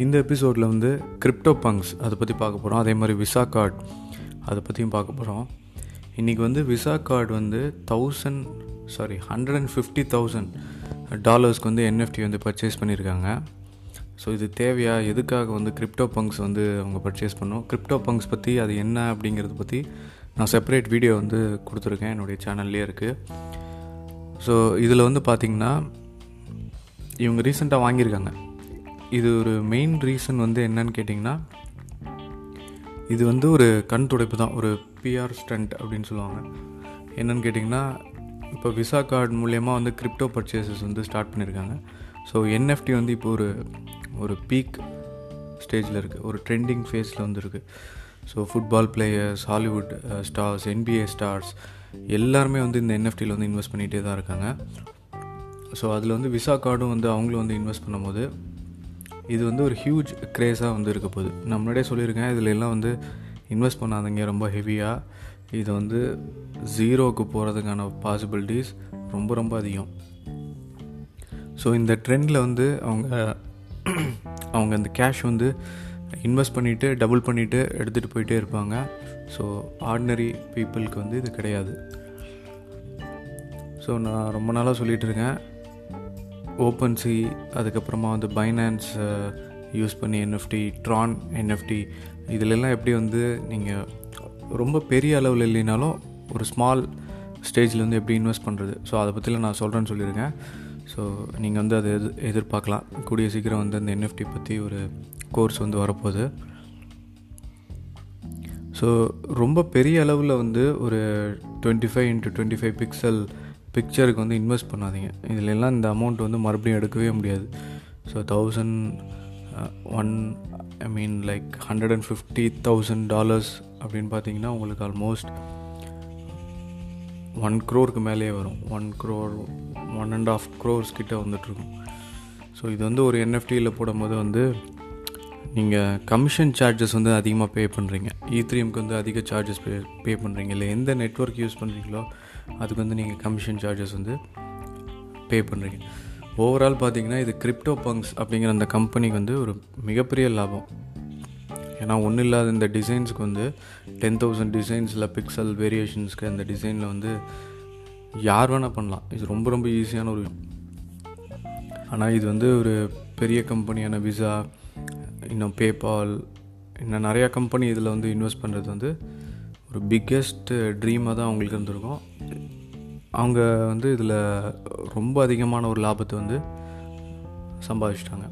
இந்த எபிசோடில் வந்து கிரிப்டோ பங்க்ஸ் அதை பற்றி பார்க்க போகிறோம் அதே மாதிரி விசா கார்டு அதை பற்றியும் பார்க்க போகிறோம் இன்றைக்கி வந்து விசா கார்டு வந்து thousand sorry hundred and fifty thousand டாலர்ஸ்க்கு வந்து என்எஃப்டி வந்து பர்ச்சேஸ் பண்ணியிருக்காங்க. ஸோ இது தேவையா? எதுக்காக வந்து கிரிப்டோ பங்க்ஸ் வந்து அவங்க பர்ச்சேஸ் பண்ணோம்? கிரிப்டோ பங்க்ஸ் பற்றி அது என்ன அப்படிங்கிறத பற்றி நான் செப்பரேட் வீடியோ வந்து கொடுத்துருக்கேன். என்னுடைய சேனல்லே இருக்குது ஸோ இதில் வந்து பார்த்திங்கன்னா இவங்க ரீசெண்டாக வாங்கியிருக்காங்க. இது ஒரு மெயின் ரீசன் வந்து என்னன்னு கேட்டிங்கன்னா இது வந்து ஒரு கண் துடைப்பு தான் ஒரு பிஆர் ஸ்டண்ட் அப்படின்னு சொல்லுவாங்க. என்னன்னு கேட்டிங்கன்னா இப்போ விசா கார்டு மூலயமா வந்து கிரிப்டோ பர்ச்சேசஸ் வந்து ஸ்டார்ட் பண்ணியிருக்காங்க. ஸோ என்எஃப்டி வந்து இப்போ ஒரு ஒரு பீக் ஸ்டேஜில் இருக்குது ஒரு ட்ரெண்டிங் ஃபேஸில் வந்து இருக்குது so football players Hollywood stars NBA stars எல்லாருமே வந்து இந்த என்எஃப்டியில் வந்து இன்வெஸ்ட் பண்ணிகிட்டே தான் இருக்காங்க. ஸோ அதில் வந்து விசா கார்டும் வந்து அவங்களும் வந்து இன்வெஸ்ட் பண்ணும்போது இது வந்து ஒரு ஹியூஜ் க்ரேஸாக வந்து இருக்க போகுது. நான் முன்னாடியே சொல்லியிருக்கேன் இதில் எல்லாம் வந்து இன்வெஸ்ட் பண்ணாதீங்க ரொம்ப ஹெவியாக இது வந்து ஜீரோவுக்கு போகிறதுக்கான பாசிபிலிட்டிஸ் ரொம்ப ரொம்ப அதிகம். ஸோ இந்த ட்ரெண்டில் வந்து அவங்க அவங்க அந்த கேஷ் வந்து இன்வெஸ்ட் பண்ணிவிட்டு டபுள் பண்ணிவிட்டு எடுத்துகிட்டு போயிட்டே இருப்பாங்க. ஸோ ஆர்டினரி பீப்புளுக்கு வந்து இது கிடையாது. ஸோ நான் ரொம்ப நாளாக சொல்லிகிட்டு இருக்கேன். ஓப்பன் சி அதுக்கப்புறமா வந்து பைனான்ஸ் யூஸ் பண்ணி என்எஃப்டி ட்ரான் என்எஃப்டி இதிலெல்லாம் எப்படி வந்து நீங்கள் ரொம்ப பெரிய அளவில் இல்லைனாலும் ஒரு ஸ்மால் ஸ்டேஜில் வந்து எப்படி இன்வெஸ்ட் பண்ணுறது ஸோ அதை பற்றிலாம் நான் சொல்கிறேன்னு சொல்லியிருக்கேன் ஸோ நீங்கள் வந்து அதை எது எதிர்பார்க்கலாம். கூடிய சீக்கிரம் வந்து அந்த என்எஃப்டி பற்றி ஒரு கோர்ஸ் வந்து வரப்போகுது. ஸோ ரொம்ப பெரிய அளவில் வந்து ஒரு twenty five into twenty five pixel பிக்சருக்கு வந்து இன்வெஸ்ட் பண்ணாதீங்க. இதிலெல்லாம் இந்த அமௌண்ட் வந்து மறுபடியும் எடுக்கவே முடியாது. So thousand one I mean like hundred and fifty thousand dollars அப்படின்னு பார்த்தீங்கன்னா உங்களுக்கு ஆல்மோஸ்ட் ஒன் க்ரோருக்கு மேலேயே வரும். One crore one and half crores கிட்டே வந்துட்டுருக்கும். ஸோ இது வந்து ஒரு என்எஃப்டியில் போடும்போது வந்து நீங்கள் கமிஷன் சார்ஜஸ் வந்து அதிகமாக பே பண்ணுறீங்க இ e வந்து அதிக சார்ஜஸ் பே பே பண்ணுறீங்க இல்லை எந்த நெட்ஒர்க் யூஸ் பண்ணுறீங்களோ அதுக்கு வந்து நீங்கள் கமிஷன் சார்ஜஸ் வந்து பே பண்ணுறீங்க ஓவரால் பார்த்தீங்கன்னா இது கிரிப்டோ பங்க்ஸ் அப்படிங்கிற அந்த கம்பெனிக்கு வந்து ஒரு மிகப்பெரிய லாபம். ஏன்னா ஒன்றும் இல்லாத இந்த டிசைன்ஸுக்கு வந்து டென் தௌசண்ட் டிசைன்ஸில் பிக்சல் வேரியேஷன்ஸ்க்கு அந்த டிசைனில் வந்து யார் வேணால் பண்ணலாம். இது ரொம்ப ரொம்ப ஈஸியான ஒரு ஆனால் இது வந்து ஒரு பெரிய கம்பெனியான விசா இன்னும் பேபால் இன்னும் நிறையா கம்பெனி இதில் வந்து இன்வெஸ்ட் பண்ணுறது வந்து ஒரு பிக்கெஸ்ட்டு ட்ரீமாக தான் அவங்களுக்கு இருந்திருக்கும். அவங்க வந்து இதில் ரொம்ப அதிகமான ஒரு லாபத்தை வந்து சம்பாதிச்சிட்டாங்க.